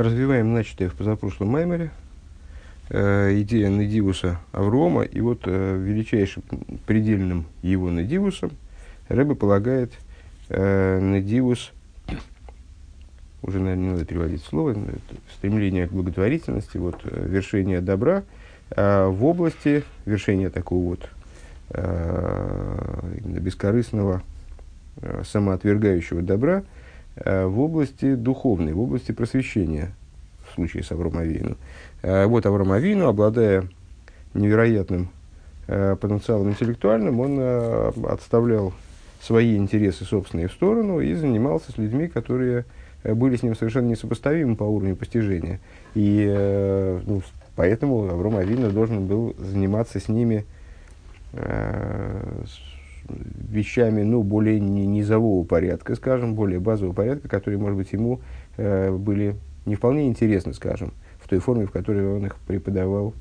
Развиваем начатое в позапрошлом маймере. Э, идея Недивуса Аврома, и вот э, величайшим предельным его Недивусом Рэбе полагает э, Недивус, уже, наверное, не надо переводить слово, стремление к благотворительности, вот, э, вершение добра э, в области вершения такого вот э, бескорыстного, э, самоотвергающего добра – в области духовной, в области просвещения, в случае с Авромовину. Э, вот Авромовину, обладая невероятным э, потенциалом интеллектуальным, он отставлял свои интересы собственные в сторону и занимался с людьми, которые были с ним совершенно несопоставимы по уровню постижения. И ну, поэтому Авром Авина должен был заниматься с ними вещами ну, более низового порядка, скажем, более базового порядка, которые, может быть, ему э, были не вполне интересны, скажем, в той форме, в которой он их преподавал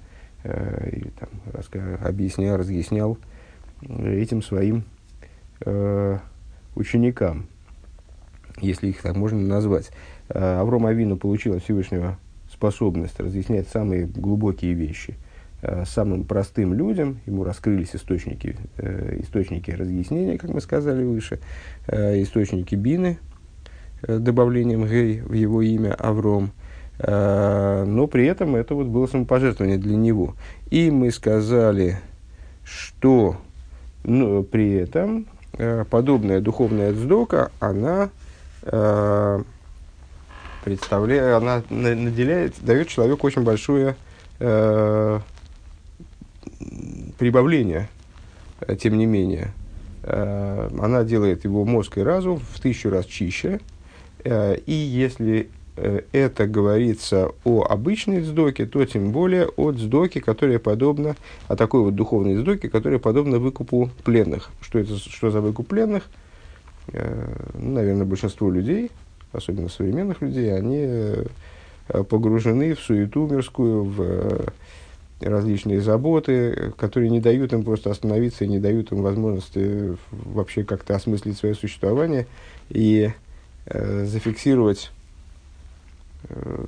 э, или там, раска- объяснял, разъяснял этим своим э, ученикам, если их так можно назвать. Э, Авром Авину получил от Всевышнего способность разъяснять самые глубокие вещи – Э, самым простым людям, ему раскрылись источники, э, источники разъяснения, как мы сказали выше, э, источники бины, добавлением гей в его имя Авром, но при этом это вот было самопожертвование для него. И мы сказали, что ну, при этом подобная духовная дздока, она представляет, она наделяет, дает человеку очень большое прибавление, э, тем не менее, э, она делает его мозг и разум в тысячу раз чище. Э, и если это говорится о обычной вздоке, то тем более о вздоке, которая подобна, о такой вот духовной вздоке, которая подобна выкупу пленных. Что это что за выкуп пленных? Ну, наверное, большинство людей, особенно современных людей, они погружены в суету мирскую, в различные заботы, которые не дают им просто остановиться и не дают им возможности вообще как-то осмыслить свое существование и э, зафиксировать э,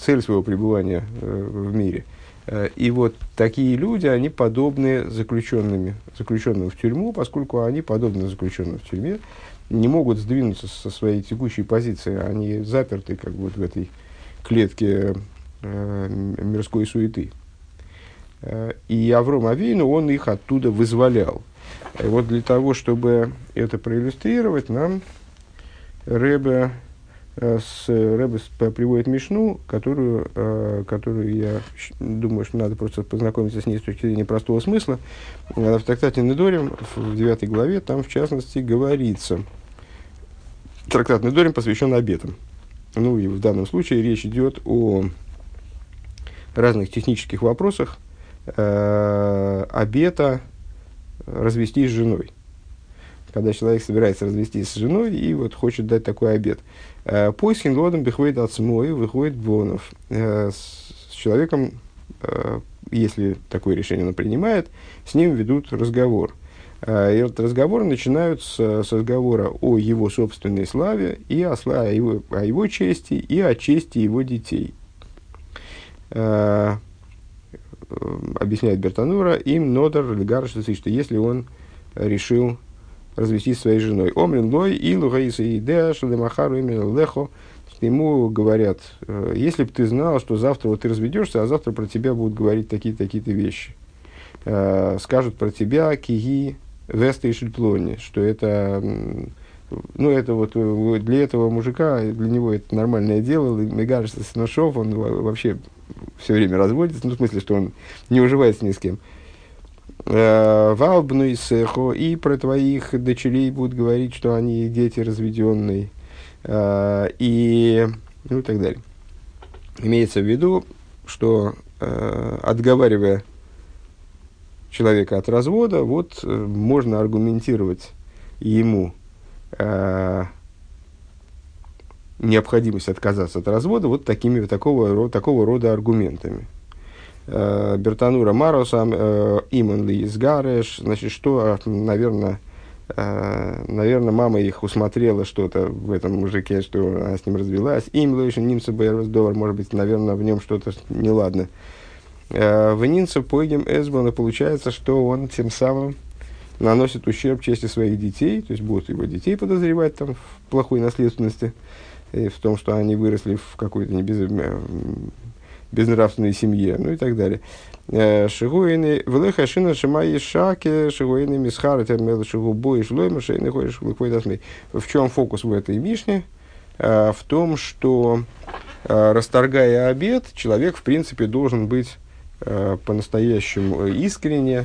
цель своего пребывания э, в мире. Э, и вот такие люди, они подобны заключенными, заключенным в тюрьму, поскольку они подобны заключенным в тюрьме, не могут сдвинуться со своей текущей позиции, они заперты как бы в этой клетке э, мирской суеты. И Авром Авину, он их оттуда вызволял. И вот для того, чтобы это проиллюстрировать, нам Рэбе, э, с, Рэбе приводит Мишну, которую, э, которую я думаю, что надо просто познакомиться с ней с точки зрения простого смысла. Э, в трактате Недорим, в 9 главе, там в частности говорится, трактат Недорим посвящен обетам. Ну и в данном случае речь идет о разных технических вопросах, э, обета развестись с женой. Когда человек собирается развестись с женой и вот хочет дать такой обет. Э, Поискин лодом бихвейд от смой выходит бонов. Э, с человеком, если такое решение он принимает, с ним ведут разговор. И этот разговор начинаются с разговора о его собственной славе и о, славе, о, его, о его чести и о чести его детей. Э, объясняет Бертанура, им нодер легар, что если он решил развестись с своей женой. Омрин лой и лугаиса и деа шалемахару именно лехо. Ему говорят, «Э, если бы ты знал, что завтра вот ты разведешься, а завтра про тебя будут говорить такие-то такие вещи. Э, скажут про тебя киги веста и шельплони, что это ну, это вот для этого мужика, для него это нормальное дело. Мне кажется, Сношов, он вообще все время разводится, ну, в смысле, что он не уживается ни с кем. Э, Валбну и Сехо, и про твоих дочерей будут говорить, что они дети разведенные, э, и, ну, и так далее. Имеется в виду, что э, отговаривая человека от развода, вот можно аргументировать ему необходимость отказаться от развода вот такими, такого, такого рода аргументами. Э, Бертанура Мароса, э, Иман Ли Изгареш, значит, что, наверное, э, наверное, мама их усмотрела что-то в этом мужике, что она с ним развелась. Им лучше немца доллар, может быть, наверное, в нем что-то неладно. Э, в Нинца пойгем Эсбона получается, что он тем самым наносит ущерб чести своих детей, то есть будут его детей подозревать там, в плохой наследственности, и в том, что они выросли в какой-то не без, э, безнравственной семье, ну и так далее. Э, шигуины, влеха шина шимаи шаки, шигуины мисхары термел шигу бой шлойма шейны ходишь В чем фокус в этой мишне? В том, что расторгая обед, человек, в принципе, должен быть по-настоящему искренне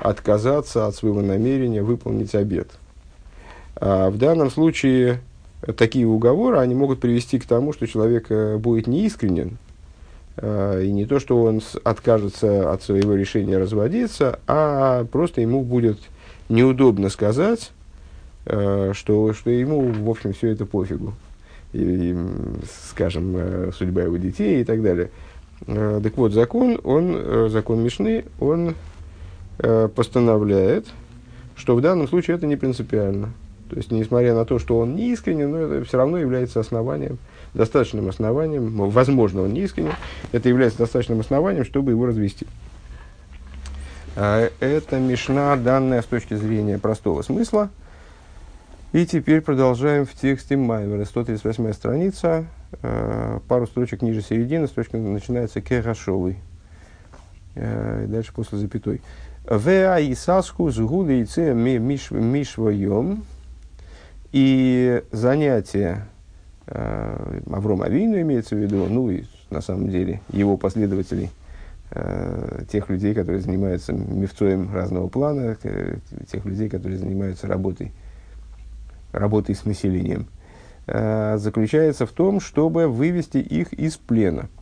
отказаться от своего намерения выполнить обед. В данном случае такие уговоры, они могут привести к тому, что человек э, будет неискренен, а, и не то, что он откажется от своего решения разводиться, а просто ему будет неудобно сказать, э, что, что ему, в общем, все это пофигу. И, и, скажем, э, судьба его детей и так далее. Так вот, закон, он, закон Мишны, он Э, постановляет, что в данном случае это не принципиально. То есть, несмотря на то, что он не искренен, но это все равно является основанием, достаточным основанием, возможно, он не искренен, это является достаточным основанием, чтобы его развести. А это мешна, данная с точки зрения простого смысла. И теперь продолжаем в тексте Маймера, 138 страница, э, пару строчек ниже середины, строчка начинается Кехашовый. Э, дальше после запятой. Веа и саску сгули яйце мишвоем. И занятие э, Аврома Авину имеется в виду, ну и на самом деле его последователей, э, тех людей, которые занимаются мифцоем разного плана, э, тех людей, которые занимаются работой, работой с населением, э, заключается в том, чтобы вывести их из плена –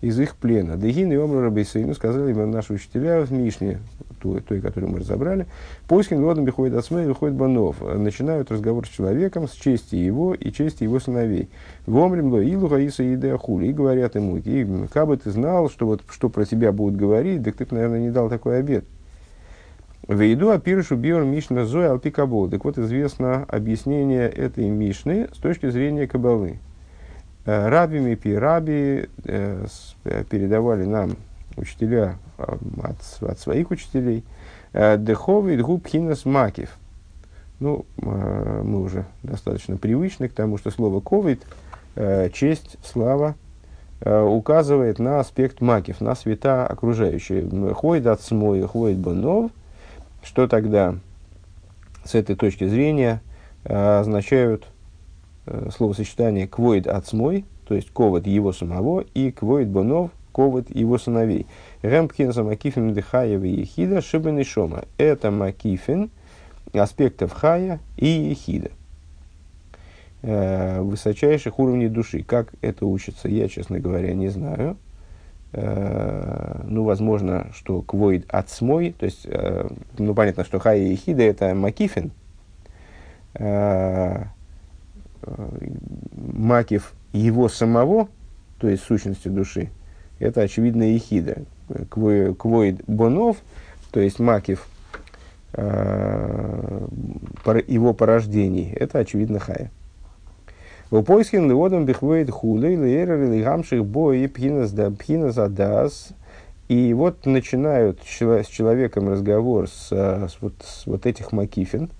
из их плена. Дегин и Омра Рабейсейну сказали ему наши учителя в Мишне, той, той, которую мы разобрали, поискин годом выходит от и выходит банов. Начинают разговор с человеком, с чести его и чести его сыновей. Вомрим ло илу хаиса и И говорят ему, и как бы ты знал, что, вот, что про тебя будут говорить, так ты, наверное, не дал такой обед. Вейду апирушу биор мишна зоя алпикабол. Так вот, известно объяснение этой мишны с точки зрения кабалы. Э, Рабими пи раби э, э, передавали нам учителя от, от своих учителей. Деховый губ хинас макив. Ну, мы уже достаточно привычны к тому, что слово ковид, честь, слава, указывает на аспект макив, на света окружающие. Ходит от смоя, ходит бонов. Что тогда с этой точки зрения означают словосочетание «квоид отсмой», то есть ковод его самого, и «квоид бонов», ковод его сыновей. Ремпкин за макифин дыхаева и ехида шибен и шома. Это макифин аспектов хая и ехида э, высочайших уровней души. Как это учится, я, честно говоря, не знаю. Э, ну, возможно, что квоид отсмой, то есть, э, ну, понятно, что хая и ехида это макифин, э, макив его самого, то есть сущности души, это очевидно ехида. Квоид бонов, то есть макив э, его порождений, это очевидно хая. У поискин леодом бихвоид хулей леера лигамших бои пхинас да пхинас адас. И вот начинают с человеком разговор с, с, вот, с вот этих макифин,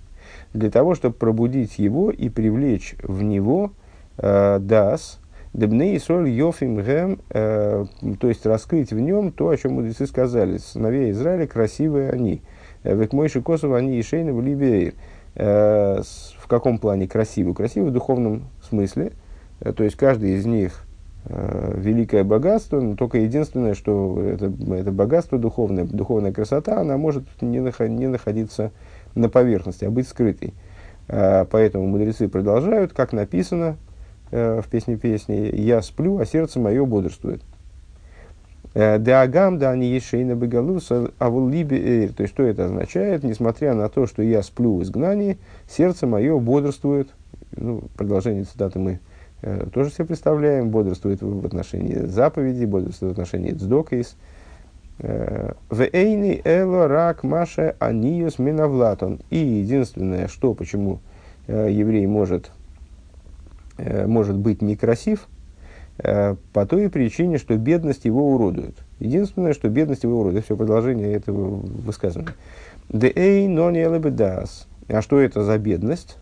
для того, чтобы пробудить его и привлечь в него э, дас, дебны и соль йофим гэм, э, то есть раскрыть в нем то, о чем мудрецы сказали. Сыновья Израиля красивые они. Э, Век мойши косов они и шейны в Либеир. Э, в каком плане красивые? Красивые в духовном смысле. То есть каждый из них великое богатство, но только единственное, что это, это богатство духовное, духовная красота, она может не, наход, не находиться на поверхности, а быть скрытой. Э, поэтому мудрецы продолжают, как написано э, в песне песни, «Я сплю, а сердце мое бодрствует». Э, Деагам, да, они ешейна бегалуса, а либе То есть, что это означает? Несмотря на то, что я сплю в изгнании, сердце мое бодрствует. Ну, продолжение цитаты мы э, тоже себе представляем. Бодрствует в отношении заповедей, бодрствует в отношении цдокейс. В эйни эло рак маша аниус минавлатон. И единственное, что, почему еврей может, может быть некрасив, по той причине, что бедность его уродует. Единственное, что бедность его уродует. Все продолжение этого высказывания. Де эй нон дас. А что это за бедность?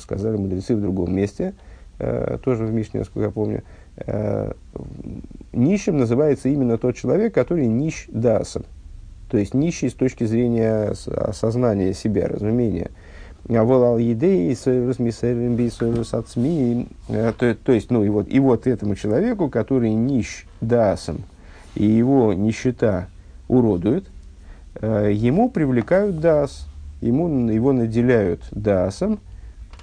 Сказали мудрецы в другом месте, тоже в Мишне, насколько я помню. Э, нищим называется именно тот человек, который нищ дасом. То есть нищий с точки зрения осознания себя, разумения. А волал едей, э, то есть, ну и вот, и вот этому человеку, который нищ дасом, и его нищета уродует, э, ему привлекают дас, ему, его наделяют дасом,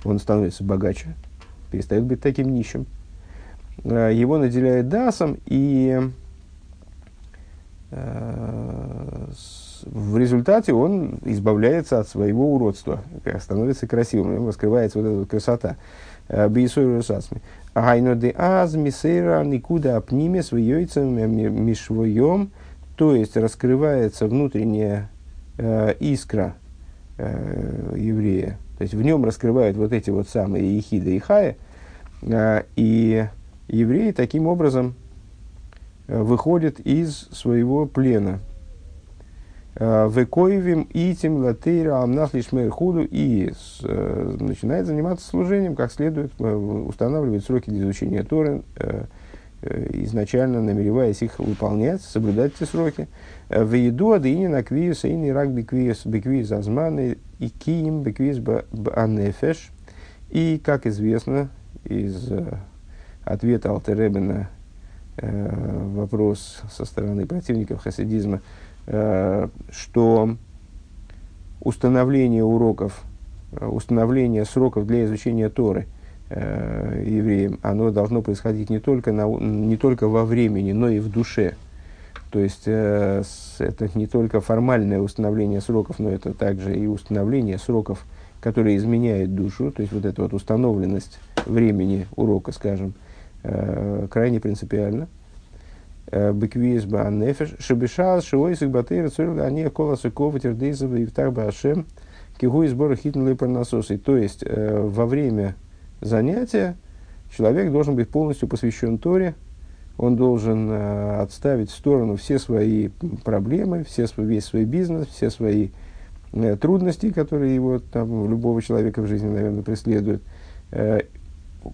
он становится богаче, перестает быть таким нищим. Э, его наделяет дасом, и э, в результате он избавляется от своего уродства, становится красивым, ему раскрывается вот эта вот красота. Э. Айно де аз мисейра никуда апниме своейцем мишвоем, то есть раскрывается внутренняя э, искра э, еврея, то есть в нем раскрывают вот эти вот самые ехиды и хая, э, и еврей таким образом э, выходит из своего плена. Э, Векоевим итим латейра амнах лишмер худу и э, начинает заниматься служением, как следует, устанавливает сроки для изучения Торы, изначально намереваясь их выполнять, соблюдать эти сроки. В еду адыни на квиес, и рак беквиес, беквиес азманы, и киим беквиес банефеш. И, как известно из ответа Алтереба на э, вопрос со стороны противников хасидизма, э, что установление уроков, э, установление сроков для изучения Торы э, евреям, оно должно происходить не только, на, не только во времени, но и в душе. То есть э, с, это не только формальное установление сроков, но это также и установление сроков, которые изменяют душу, то есть вот эта вот установленность времени урока, скажем, крайне принципиально. Э, Беквиз нефеш шабишал шивойсик батыр цурил они колосы кова тердейзова и втах башем кигу сбора хитнули парнасосы. То есть э, во время занятия человек должен быть полностью посвящен Торе, он должен э, отставить в сторону все свои проблемы, все, весь свой бизнес, все свои э, трудности, которые его, там, любого человека в жизни, наверное, преследуют, э,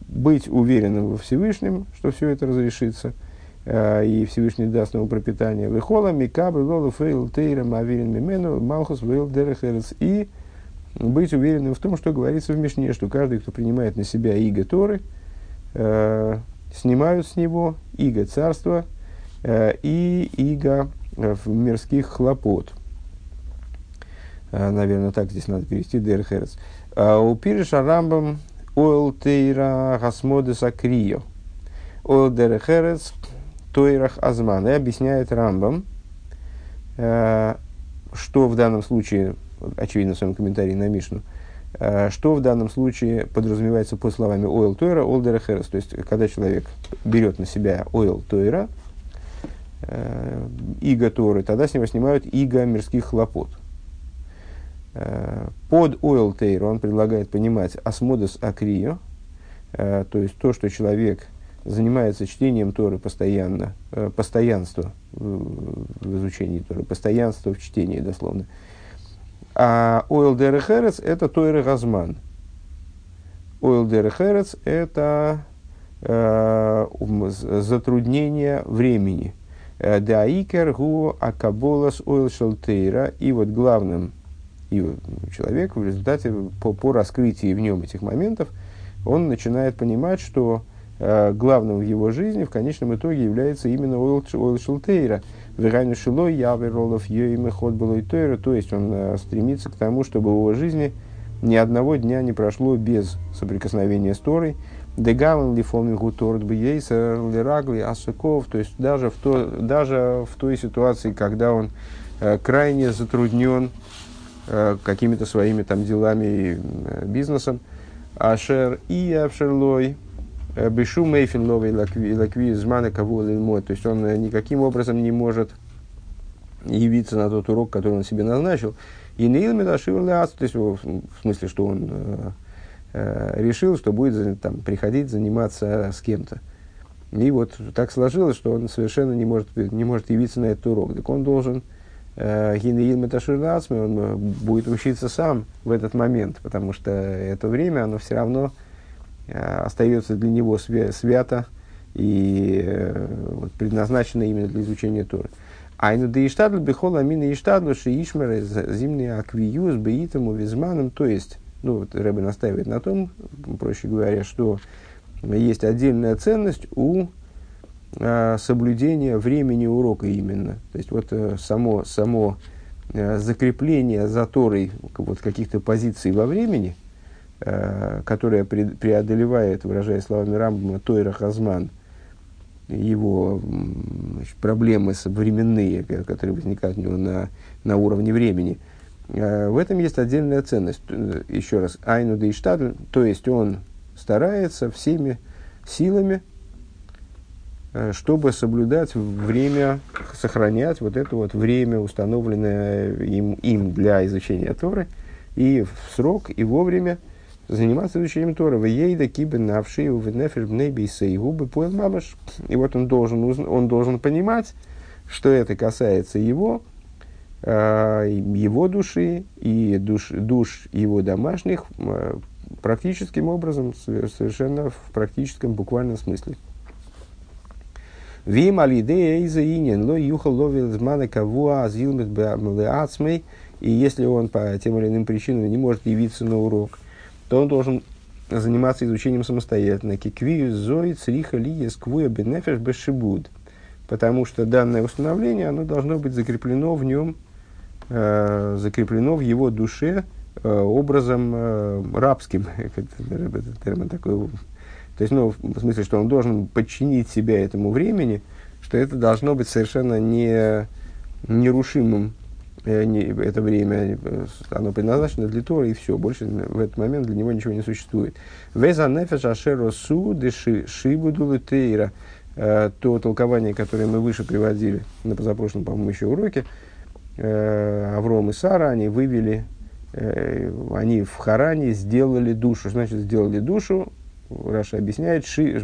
быть уверенным во Всевышнем, что все это разрешится, э, и Всевышний даст ему пропитание. Вехола, Микабр, Лола, Фейл, Тейра, Мавирин, Мимену, Малхус, Вейл, Дерехерец. И быть уверенным в том, что говорится в Мишне, что каждый, кто принимает на себя иго Торы, э, снимают с него иго царства э, и иго э, мирских хлопот. Э, наверное, так здесь надо перевести Дерхерец. Э, у Пириша Рамбам Ойл тейра гасмодес акрио. Ойл дерехерец тойрах азман. И объясняет Рамбам, э, что в данном случае, очевидно в своем комментарии на Мишну, э, что в данном случае подразумевается под словами ойл тойра, ойл дерехерец. То есть, когда человек берет на себя ойл тойра, э, иго Торы, тогда с него снимают иго мирских хлопот – под oil тейр он предлагает понимать осмодес акрио, э, то есть то, что человек занимается чтением Торы постоянно, э, постоянство в изучении Торы, постоянство в чтении дословно. А oil дерехерец – это Тойры Газман. Oil дерехерец – это э, затруднение времени. Даикер гу акаболас ойл шелтейра. И вот главным и человек в результате, по, по раскрытии в нем этих моментов, он начинает понимать, что э, главным в его жизни в конечном итоге является именно Ойл Шилтейра. Верайну Шилой, Яверолов, Йоиме, Ход Тойра. То есть он э, стремится к тому, чтобы в его жизни ни одного дня не прошло без соприкосновения с Торой. Дегавен лифоми гуторт бейсер лирагли асуков. То есть даже в, то, даже в той ситуации, когда он э, крайне затруднен какими-то своими там делами и э, бизнесом. Ашер и Авшерлой, э, Бешу Мейфин Ловой Лакви Змана Каву То есть он никаким образом не может явиться на тот урок, который он себе назначил. И Неил Медашивер то есть в смысле, что он э, э, решил, что будет там, приходить заниматься с кем-то. И вот так сложилось, что он совершенно не может, не может явиться на этот урок. Так он должен э, Гинеил Меташирнацми, он э, будет учиться сам в этот момент, потому что это время, оно все равно остается для него свято и вот, предназначено именно для изучения Торы. Айну да иштадлю бихол амина иштадлю ши ишмер зимний аквиюз беитому визманом. То есть, ну, вот Рэбе настаивает на том, проще говоря, что есть отдельная ценность у э, соблюдения времени урока именно. То есть, вот э, само, само э, закрепление за Торой вот, каких-то позиций во времени, которое преодолевает, выражая словами Рамбама, Тойра Хазман – его значит, проблемы современные, которые возникают у него на, на уровне времени, в этом есть отдельная ценность. Еще раз, Айну Дейштадль, то есть он старается всеми силами, чтобы соблюдать время, сохранять вот это вот время, установленное им, им для изучения Торы, и в срок, и вовремя, заниматься изучением Тора. В ейда кибен навши в нефеш бнейбейса и губы поел мамаш. И вот он должен, он должен понимать, что это касается его, э, его души и душ, душ его домашних э, практическим образом, совершенно в практическом буквальном смысле. Вим алидея из инин ло юхал ловил змана кавуа азилмет беацмей. И если он по тем или иным причинам не может явиться на урок, то он должен заниматься изучением самостоятельно. Киквию зои цриха лия сквуя бенефеш бешибуд. Потому что данное установление, оно должно быть закреплено в нем, э, закреплено в его душе э, образом э, рабским. Этот термин такой. То есть, ну, в смысле, что он должен подчинить себя этому времени, что это должно быть совершенно не, нерушимым это время, э, оно предназначено для Тора, и все, больше в этот момент для него ничего не существует. Веза нефеш ашеро су деши шибуду тейра. Э, то толкование, которое мы выше приводили на позапрошлом, по-моему, еще уроке, э, Авром и Сара, они вывели, они в Харане сделали душу. Значит, сделали душу, Раша объясняет, ши,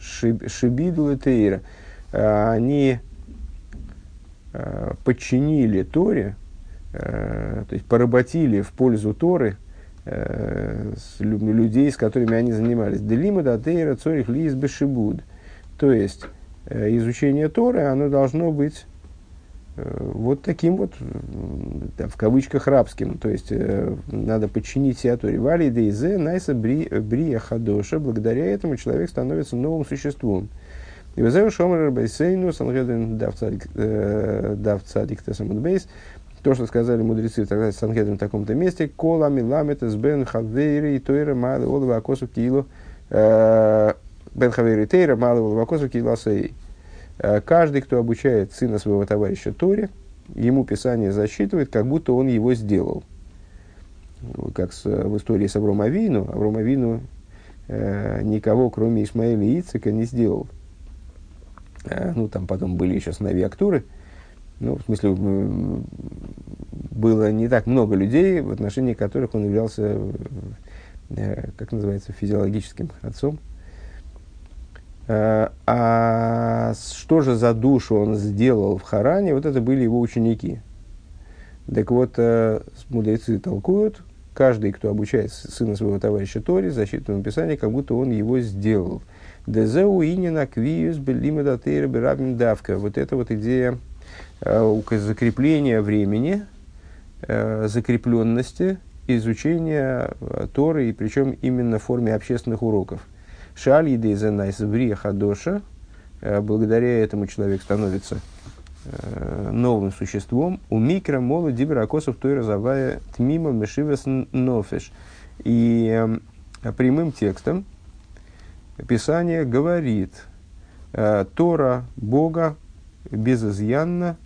ши, шибиду тейра. Они подчинили Торе, Э, то есть поработили в пользу Торы э, с, людей, с которыми они занимались. Делима датейра цорих лиз бешибуд. То есть э, изучение Торы, оно должно быть вот таким вот, да, в кавычках, рабским. То есть, э, надо подчинить себя Торе. Вали дейзе найса брия хадоша. Благодаря этому человек становится новым существом. И вызову шомер байсейну сангеден дав цадик тесамут бейс то, что сказали мудрецы тогда с Сангедром в таком-то месте, кола миламет бен хавейри тойра малы олова акосу килу э, бен хавейри тейра малы олова акосу килу асей. Э, каждый, кто обучает сына своего товарища Торе, ему Писание засчитывает, как будто он его сделал. Как с, в истории с Авром Авину. Авром Авину э, никого, кроме Исмаэля и Ицика, не сделал. Э, ну, там потом были еще сыновья Актуры – ну, в смысле, было не так много людей, в отношении которых он являлся, э, как называется, физиологическим отцом. А что же за душу он сделал в Харане, вот это были его ученики. Так вот, э, мудрецы толкуют, каждый, кто обучает сына своего товарища Тори, защиту Писания, как будто он его сделал. Дезеу инина квиюс белима датейра давка. Вот это вот идея Э, закрепления времени, э, закрепленности изучения э, Торы, и причем именно в форме общественных уроков. Шаль едейзенайс брия хадоша, благодаря этому человек становится новым существом. У микро мола дибракосов той разовая тмима мешивес нофеш. И прямым текстом Писание говорит, Тора Бога безызъянно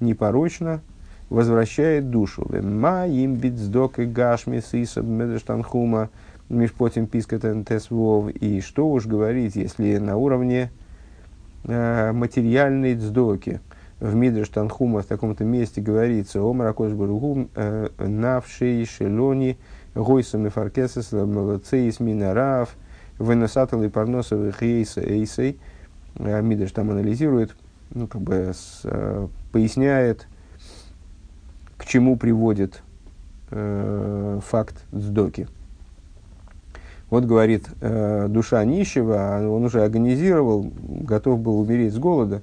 непорочно возвращает душу. Ма им битздок и гашми сисаб медрештанхума мишпотим пискатен тесвов. И что уж говорить, если на уровне э, материальной дздоки, в Мидрш Танхума в таком-то месте говорится о Маракош Баругу навшей шелони гойсами фаркесес молодцеис минарав выносатал и парносовых эйса эйсей. Мидрш там анализирует, ну, как бы с, поясняет, к чему приводит э, факт сдоки. Вот говорит, э, душа нищего, он уже организировал, готов был умереть с голода,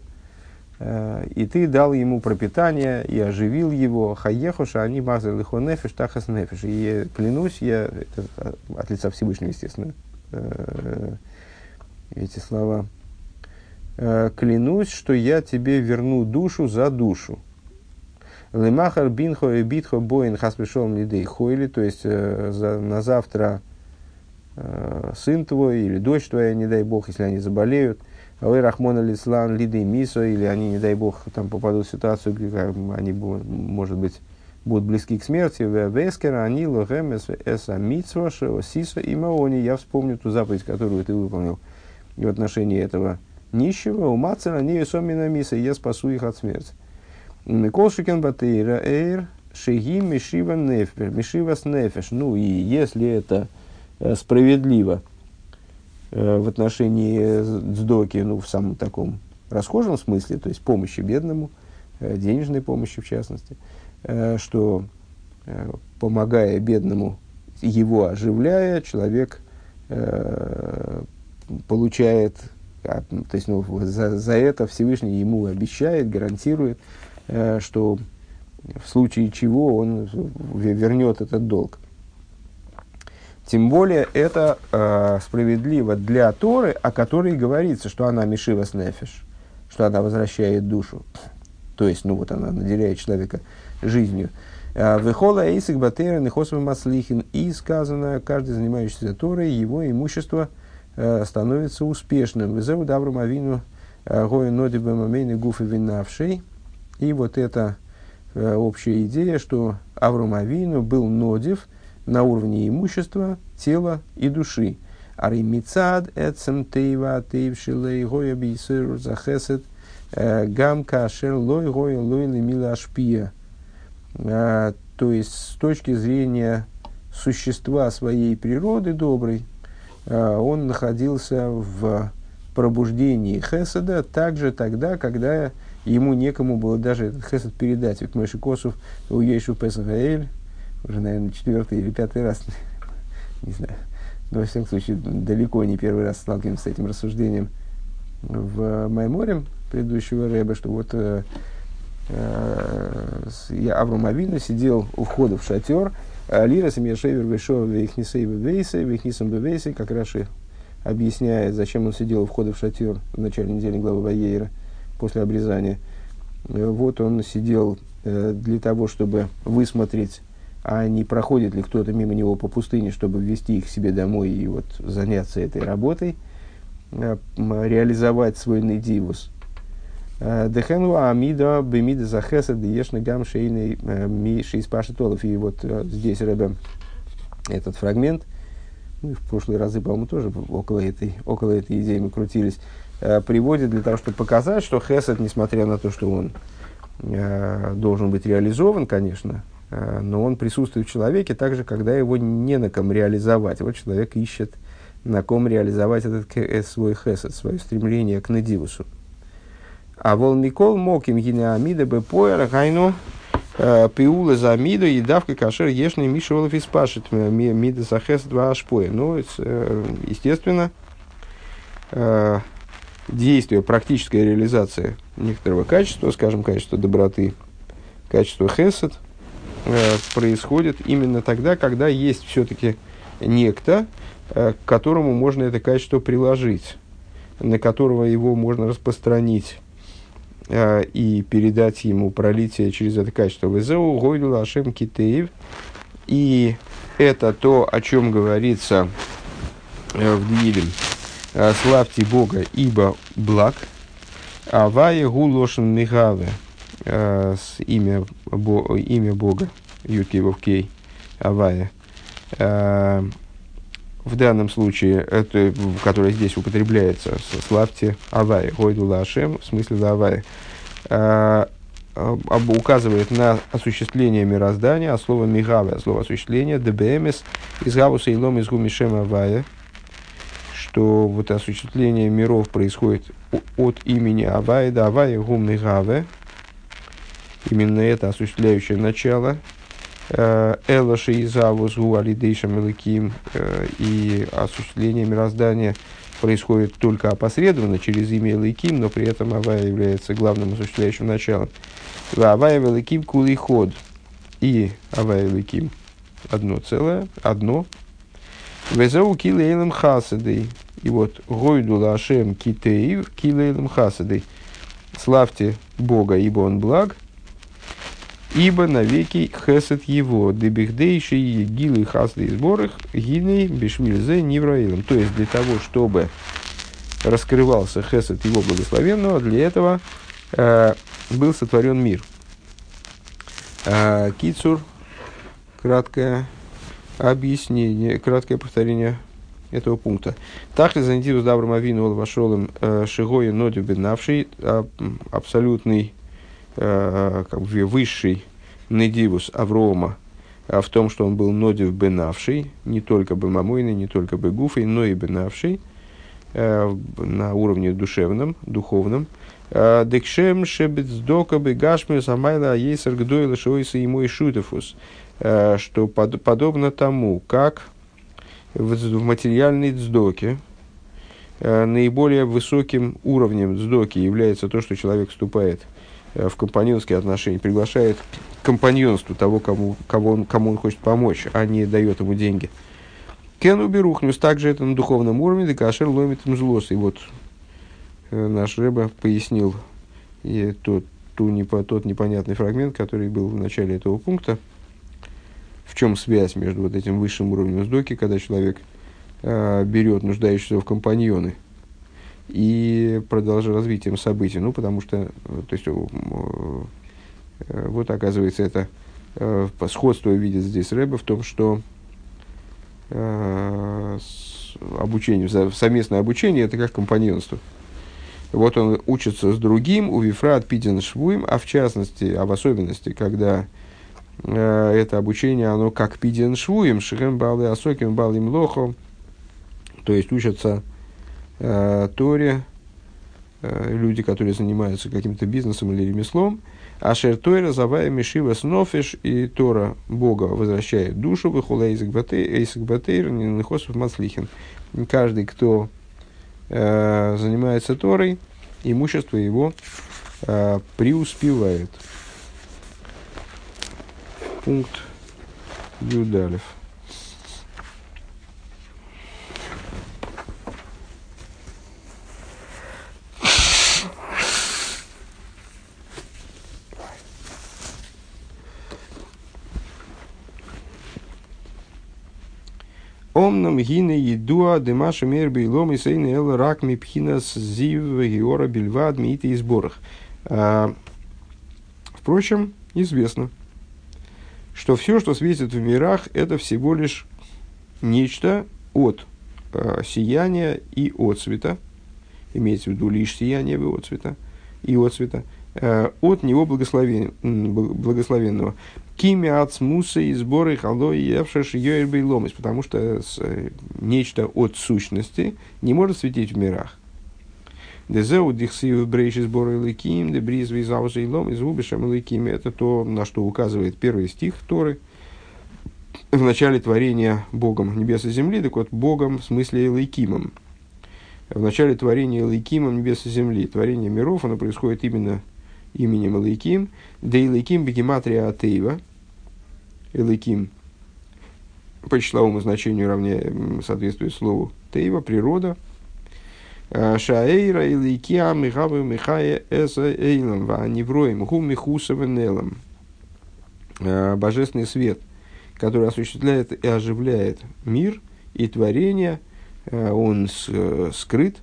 э, и ты дал ему пропитание и оживил его. Хаехуша, они мазали лихо нефиш, тахас нефиш. И клянусь я, это от лица Всевышнего, естественно, э, эти слова, клянусь, что я тебе верну душу за душу. Лемахар бинхо и битхо боин хас пришел лидей хойли, то есть за, на завтра сын твой или дочь твоя, не дай бог, если они заболеют, Ой, Рахмона Лислан, Лиды Мисо, или они, не дай бог, там попадут в ситуацию, где они, может быть, будут близки к смерти, Вескера, они лохем эса митсва, сиса и маони. Я вспомню ту заповедь, которую ты выполнил в отношении этого нищего, у Мацера, не весомина миса, я спасу их от смерти. Микол Шикен Батейра Эйр, Шеги Мишива Нефеш, Мишива Снефеш. Ну и если это Э, справедливо э, в отношении сдоки, ну, в самом таком расхожем смысле, то есть помощи бедному, э, денежной помощи в частности, что помогая бедному, его оживляя, человек получает, а, то есть ну, за, за это Всевышний ему обещает, гарантирует, что в случае чего он вернет этот долг. Тем более это э, справедливо для Торы, о которой говорится, что она мишива снефиш, что она возвращает душу. То есть, ну вот она наделяет человека жизнью. Э, Вехола эйсик батера нехосов маслихин. И сказано, каждый занимающийся Торой, его имущество э, становится успешным. Везеву давру авину э, гоя ноди бэмамейны гуфы винавший. И вот эта э, общая идея, что Аврум Авину был нодив – на уровне имущества, тела и души. Аримицад эцем тейва тейвшилей гоя бисыр захесет э, гам кашер лой гоя лой лемила ашпия. Э, то есть, с точки зрения существа своей природы доброй, э, он находился в пробуждении Хеседа также тогда, когда ему некому было даже этот Хесед передать. Ведь Мойши Косов у Ейшу Песахаэль уже, наверное, четвертый или пятый раз, не знаю, но, во всяком случае, далеко не первый раз сталкиваемся с этим рассуждением. В Майморе предыдущего Рэба, что вот э, э, Авраам Авину сидел у входа в шатер, а Лира Самьяшевер вышел в Вейхнисей Бевейсе, Вейхнисом Бевейсе, как Раши объясняет, зачем он сидел у входа в шатер в начале недели главы Ваейра после обрезания. Э, вот он сидел э, для того, чтобы высмотреть а не проходит ли кто-то мимо него по пустыне, чтобы ввести их себе домой и вот заняться этой работой, э, реализовать свой недивус. Э, Дехену амида бемида захеса диешна гам шейный э, ми шейспашитолов. И вот здесь Рэбе этот фрагмент, ну, в прошлые разы, по-моему, тоже около этой, около этой идеи мы крутились, приводит для того, чтобы показать, что хесед, несмотря на то, что он должен быть реализован, конечно, но он присутствует в человеке также, когда его не на ком реализовать. Вот человек ищет, на ком реализовать этот э, свой хесед, свое стремление к надивусу. А вол Микол мог им гинеамида бы поэр гайну э, пиула за миду и давка кашер ешный мишеволов и спашет мида за хесед два ашпоя. Ну, естественно, действие, практическая реализация некоторого качества, скажем, качества доброты, качества хесед – Э, происходит именно тогда, когда есть все-таки некто, э, к которому можно это качество приложить, на которого его можно распространить э, и передать ему пролитие через это качество. Везеу гойду лашем китеев. И это то, о чем говорится в Дилем. Славьте Бога, ибо благ. Авая гулошен мигаве э, с имя, бо, имя Бога, Юткей Вовкей, Авая. Э, в данном случае, это, которое здесь употребляется, славьте Авая, Гойду Лашем, в смысле Авая. указывает на осуществление мироздания, а слово мигаве, слово осуществление, дбмс, из гавуса и лом из гумишема вая, что вот осуществление миров происходит от имени Авая до Авая гум мигаве, именно это осуществляющее начало, э, Элаши и Завус Гу Алидейшам Элаким и осуществление мироздания происходит только опосредованно через имя Элаким, но при этом Авая является главным осуществляющим началом. Авая Великим Кулиход и Авая Великим одно целое, одно. Везау килейлем хасадей. И вот Гойду лашем китеев килейлем хасадей. Славьте Бога, ибо Он благ, ибо навеки хесед его, дебихдейши гилы хасды и сборах, гиней бешвильзе нивраилом. То есть для того, чтобы раскрывался хесед его благословенного, для этого э, был сотворен мир. Э, Кицур, краткое объяснение, краткое повторение этого пункта. Тахли занятирус добрым авину вашолым э, шигой ноди беднавший, а, абсолютный как бы высший недивус Аврома а в том, что он был нодив бенавший, не только бемамойный, не только бегуфой, но и бенавший э, на уровне душевном, духовном. Э, Декшем шебецдока бегашмю самайла аейсер гдойла шойса ему и шутефус, что под, подобно тому, как в, в материальной дздоке, наиболее высоким уровнем дздоки является то, что человек вступает – Э, в компаньонские отношения, приглашает к компаньонству того, кому, кого он, кому он хочет помочь, а не дает ему деньги. Кену Берухнюс также это на духовном уровне, декашер ломит им злос. И вот э, наш Рэба пояснил и тот, ту, не, тот непонятный фрагмент, который был в начале этого пункта, в чем связь между вот этим высшим уровнем сдоки, когда человек э, берет нуждающегося в компаньоны – и продолжил развитием событий. Ну, потому что, э, то есть, э, вот оказывается, это э, сходство видит здесь Рэбе в том, что обучение, совместное обучение это как компаньонство. Вот он учится с другим, у Вифрат Пидин Швуем, а в частности, а в особенности, когда э, это обучение, оно как Пидин Швуем, Шихем Балы Асоким Балим Лохо, то есть учатся э, Торе, э, люди, которые занимаются каким-то бизнесом или ремеслом, а Тойра, Завая, Мишива, Снофиш и Тора Бога возвращает душу, выхула Эйсик Батейр, Нинхосов Маслихин. Каждый, кто э, занимается Торой, имущество его э, преуспевает. Пункт Юдалев. Омном гине едуа демаша мерби лом и сейны эл рак ми пхинас зив геора бельвад мииты и сборах. А, впрочем, известно, что все, что светит в мирах, это всего лишь нечто от а, сияния и от цвета, имеется в виду лишь сияние и от цвета, и от цвета, от него благословен, благословенного. Кими от смуса и сборы халой евшаш ломис, потому что э, нечто от сущности не может светить в мирах. Дезеу дихсию брейши сборы лыким, де бриз визауза и лом из убишем лыким. Это то, на что указывает первый стих Торы. В начале творения Богом небес и земли, так вот Богом в смысле Лейкимом. В начале творения Лейкимом небес и земли, творение миров, оно происходит именно именем Элейким, да Элейким бегематрия Атеева, Элейким по числовому значению равняет, соответствует слову Тейва, природа. А, Шаэйра Элейкиа Михавы Михая Эса Эйлам Ваневроем Гу Михуса Венелам. А, божественный свет, который осуществляет и оживляет мир и творение, а, он скрыт.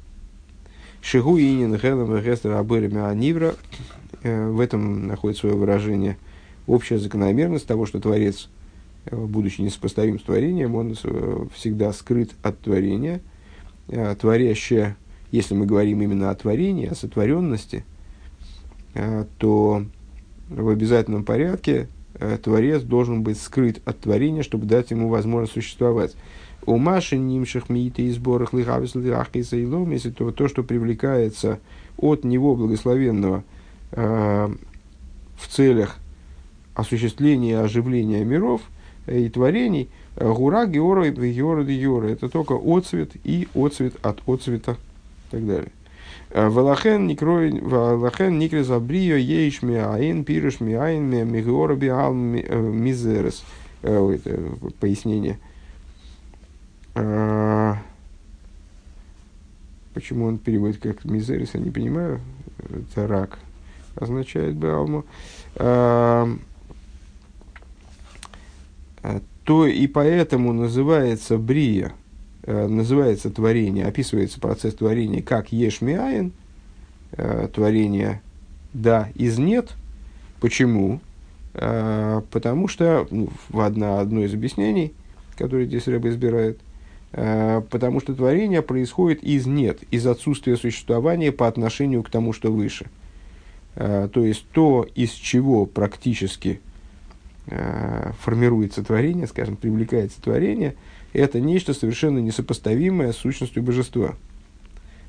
Шигу Инин Хелем Вегестер Абырами Анивра Э, в этом находит свое выражение общая закономерность того, что Творец, э, будучи несопоставим с творением, он э, всегда скрыт от творения. Творящее, если мы говорим именно о творении, о сотворенности, то в обязательном порядке Творец должен быть скрыт от творения, чтобы дать ему возможность существовать. У Маши нимших мииты и сборах если то, то, что привлекается от него благословенного э, в целях осуществления оживления миров и творений, гура, геора, геора, геора. Это только отцвет и отцвет от отцвета и так далее. Валахен никре забрио ейш миаин, пирыш миаин, мигеора биал мизерес. Это пояснение. Почему он переводит как мизерис, я не понимаю. Это рак означает Беалму. А, а, то и поэтому называется брия, называется творение, описывается процесс творения как ешмиаин, творение да из нет. Почему? Потому что ну, в одно, одно из объяснений, которое здесь Рэба избирает – Э, потому что творение происходит из нет, из отсутствия существования по отношению к тому, что выше. Э, то есть то, из чего практически э, формируется творение, скажем, привлекается творение, это нечто совершенно несопоставимое с сущностью божества.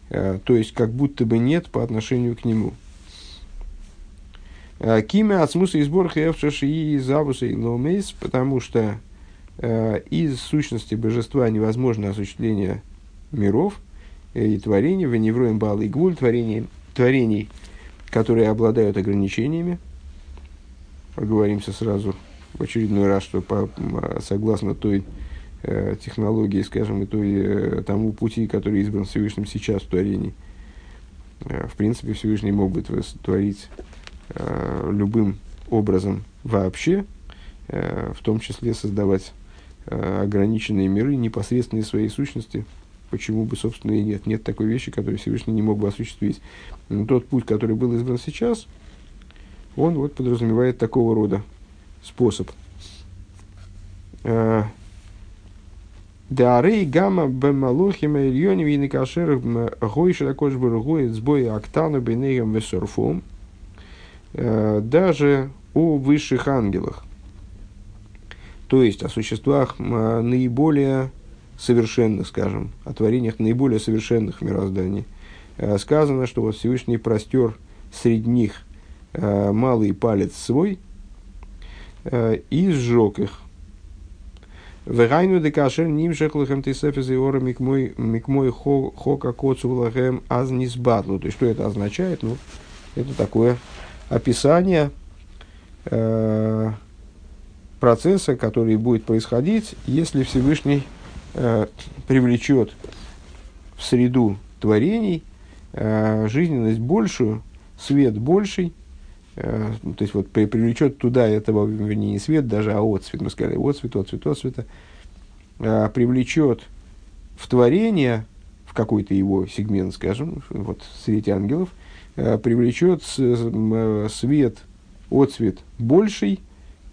То есть как будто бы нет по отношению к нему. Кимя от смысла и сбор и завуса и ломейс, потому что Э, из сущности божества невозможно осуществление миров и творений, в невроем бал и гвуль, творений, творений, которые обладают ограничениями. Поговоримся сразу в очередной раз, что по, согласно той э, технологии, скажем, и той, э, тому пути, который избран Всевышним сейчас в творении, э, в принципе, Всевышний мог бы творить э, любым образом вообще, э, в том числе создавать Э, ограниченные миры непосредственной своей сущности, почему бы, собственно, и нет. Нет такой вещи, которую Всевышний не мог бы осуществить. Но тот путь, который был избран сейчас, он вот подразумевает такого рода способ. Э, Дарей гамма бемалухим ильони вины кашер гой широкош бургует сбой актану бенегам весурфом. Э, даже о высших ангелах то есть о существах наиболее совершенных, скажем, о творениях наиболее совершенных мирозданий. А, сказано, что вот Всевышний простер среди них а, малый палец свой и сжег их. Вегайну декашер нимшек лахем тисефес и ора микмой хока коцу лахем аз низбатлу. То есть, что это означает? Ну, это такое описание процесса, который будет происходить, если Всевышний э, привлечет в среду творений э, жизненность большую, свет больший, э, то есть вот привлечет туда этого, вернее, не свет даже, а отцвет, мы сказали, отцвет, отцвет, отцвета, э, привлечет в творение, в какой-то его сегмент, скажем, вот свете ангелов, привлечет с, э, свет, отцвет больший,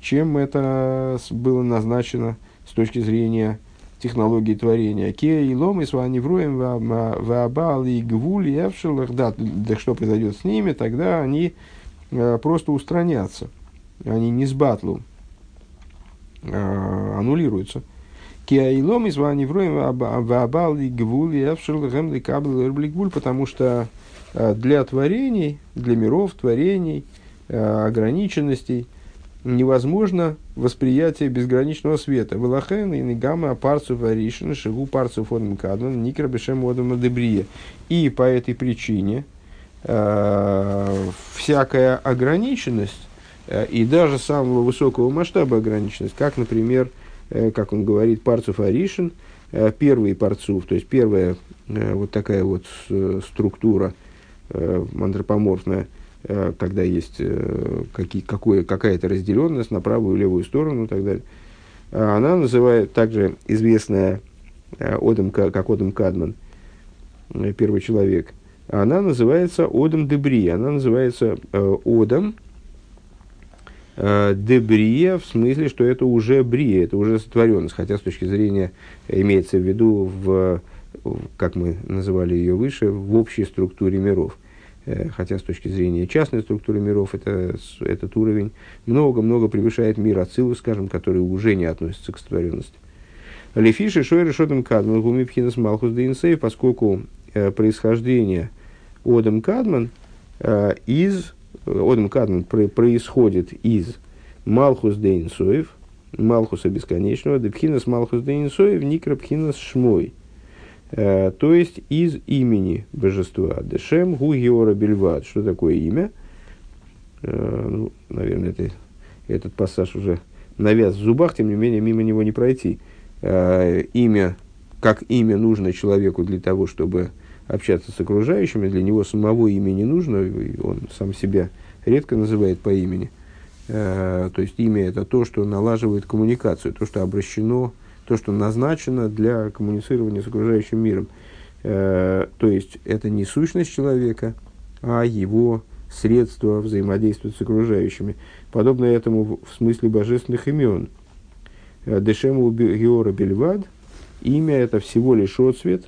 чем это было назначено с точки зрения технологии творения. Ке и лом и свани вроем ваабал и гвуль и. Да, да что произойдет с ними, тогда они э, просто устранятся. Они не с батлу э, аннулируются. Киаилом из вани вроем ваабал и гвуль и эвшелах эм гвуль, потому что э, для творений, для миров, творений, ограниченностей – невозможно восприятие безграничного света. Велахен и гамма парцу варишин шигу парцу фоном кадман никра одам дебрия. И по этой причине э, всякая ограниченность э, и даже самого высокого масштаба ограниченность, как, например, э, как он говорит, парцу фаришин, э, первый парцув, то есть первая э, вот такая вот э, структура э, антропоморфная – когда есть э, какие, какое, какая-то разделенность на правую и левую сторону и так далее. А она называет также известная э, Одам, как Одам Кадман, первый человек. Она называется Одам Дебрия. Она называется Одам Дебрия в смысле, что это уже брия, это уже сотворенность. Хотя с точки зрения имеется в виду в, как мы называли ее выше, в общей структуре миров. Э, хотя с точки зрения частной структуры миров это, этот уровень много-много превышает мир Ацилу, скажем, который уже не относится к сотворенности. Лефиши Шойры Шодом Кадман Гумипхинас Малхус Дейнсей, поскольку э, происхождение Одам Кадман э, из Одам Кадман про, происходит из Малхус Дейнсоев, Малхуса бесконечного, Депхинас Малхус Дейнсоев, Никрапхинас Шмой – Э, то есть из имени божества. Дешем гу бельват. Что такое имя? Э, ну, наверное, это, этот пассаж уже навяз в зубах, тем не менее, мимо него не пройти. Э, имя, как имя нужно человеку для того, чтобы общаться с окружающими, для него самого имя не нужно, он сам себя редко называет по имени. То есть имя это то, что налаживает коммуникацию, то, что обращено то, что назначено для коммуницирования с окружающим миром. Э, то есть это не сущность человека, а его средство взаимодействия с окружающими. Подобно этому в смысле божественных имен. Э, Дешему Геора Бельвад, имя это всего лишь отцвет.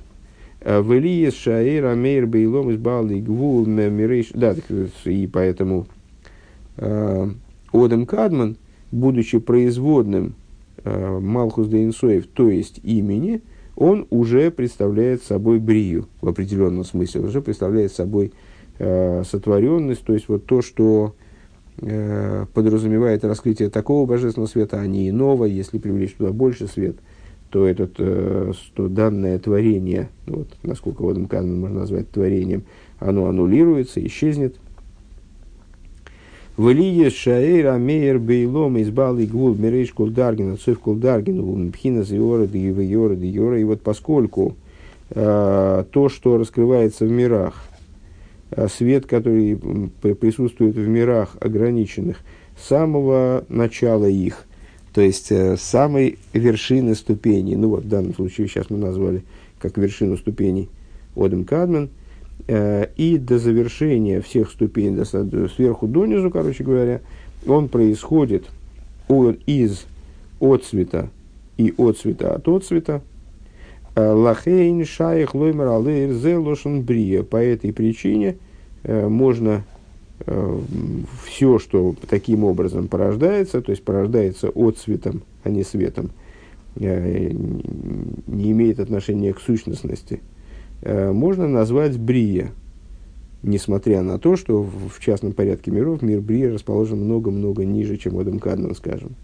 Э, Велиес Шаэр Амейр Бейлом из Балды Гвул Мирейш. Да, и поэтому э, Одем Кадман, будучи производным Э, Малхус де то есть имени, он уже представляет собой брию в определенном смысле, уже представляет собой э, сотворенность, то есть вот то, что э, подразумевает раскрытие такого божественного света, а не иного, если привлечь туда больше свет, то, этот, э, то данное творение, вот, насколько вот можно назвать творением, оно аннулируется, исчезнет, Влие шаэра мейер бейлом из балы гвул мирейш кулдаргин, отцов кулдаргин, пхина зиора, йора, йора. И вот поскольку э, то, что раскрывается в мирах, э, свет, который присутствует в мирах ограниченных, с самого начала их, то есть э, самой вершины ступени, ну вот в данном случае сейчас мы назвали как вершину ступеней Одем Кадмен – и до завершения всех ступеней, сверху донизу, короче говоря, он происходит от, из отцвета и отцвета от отцвета. Э, Лахейн шайх лоймер алейр зе лошен брия. По этой причине э, можно все, что таким образом порождается, то есть порождается отцветом, а не светом, не имеет отношения к сущностности – Э, можно назвать Брия, несмотря на то, что в частном порядке миров мир Брия расположен много-много ниже, чем Адам Кадман, скажем.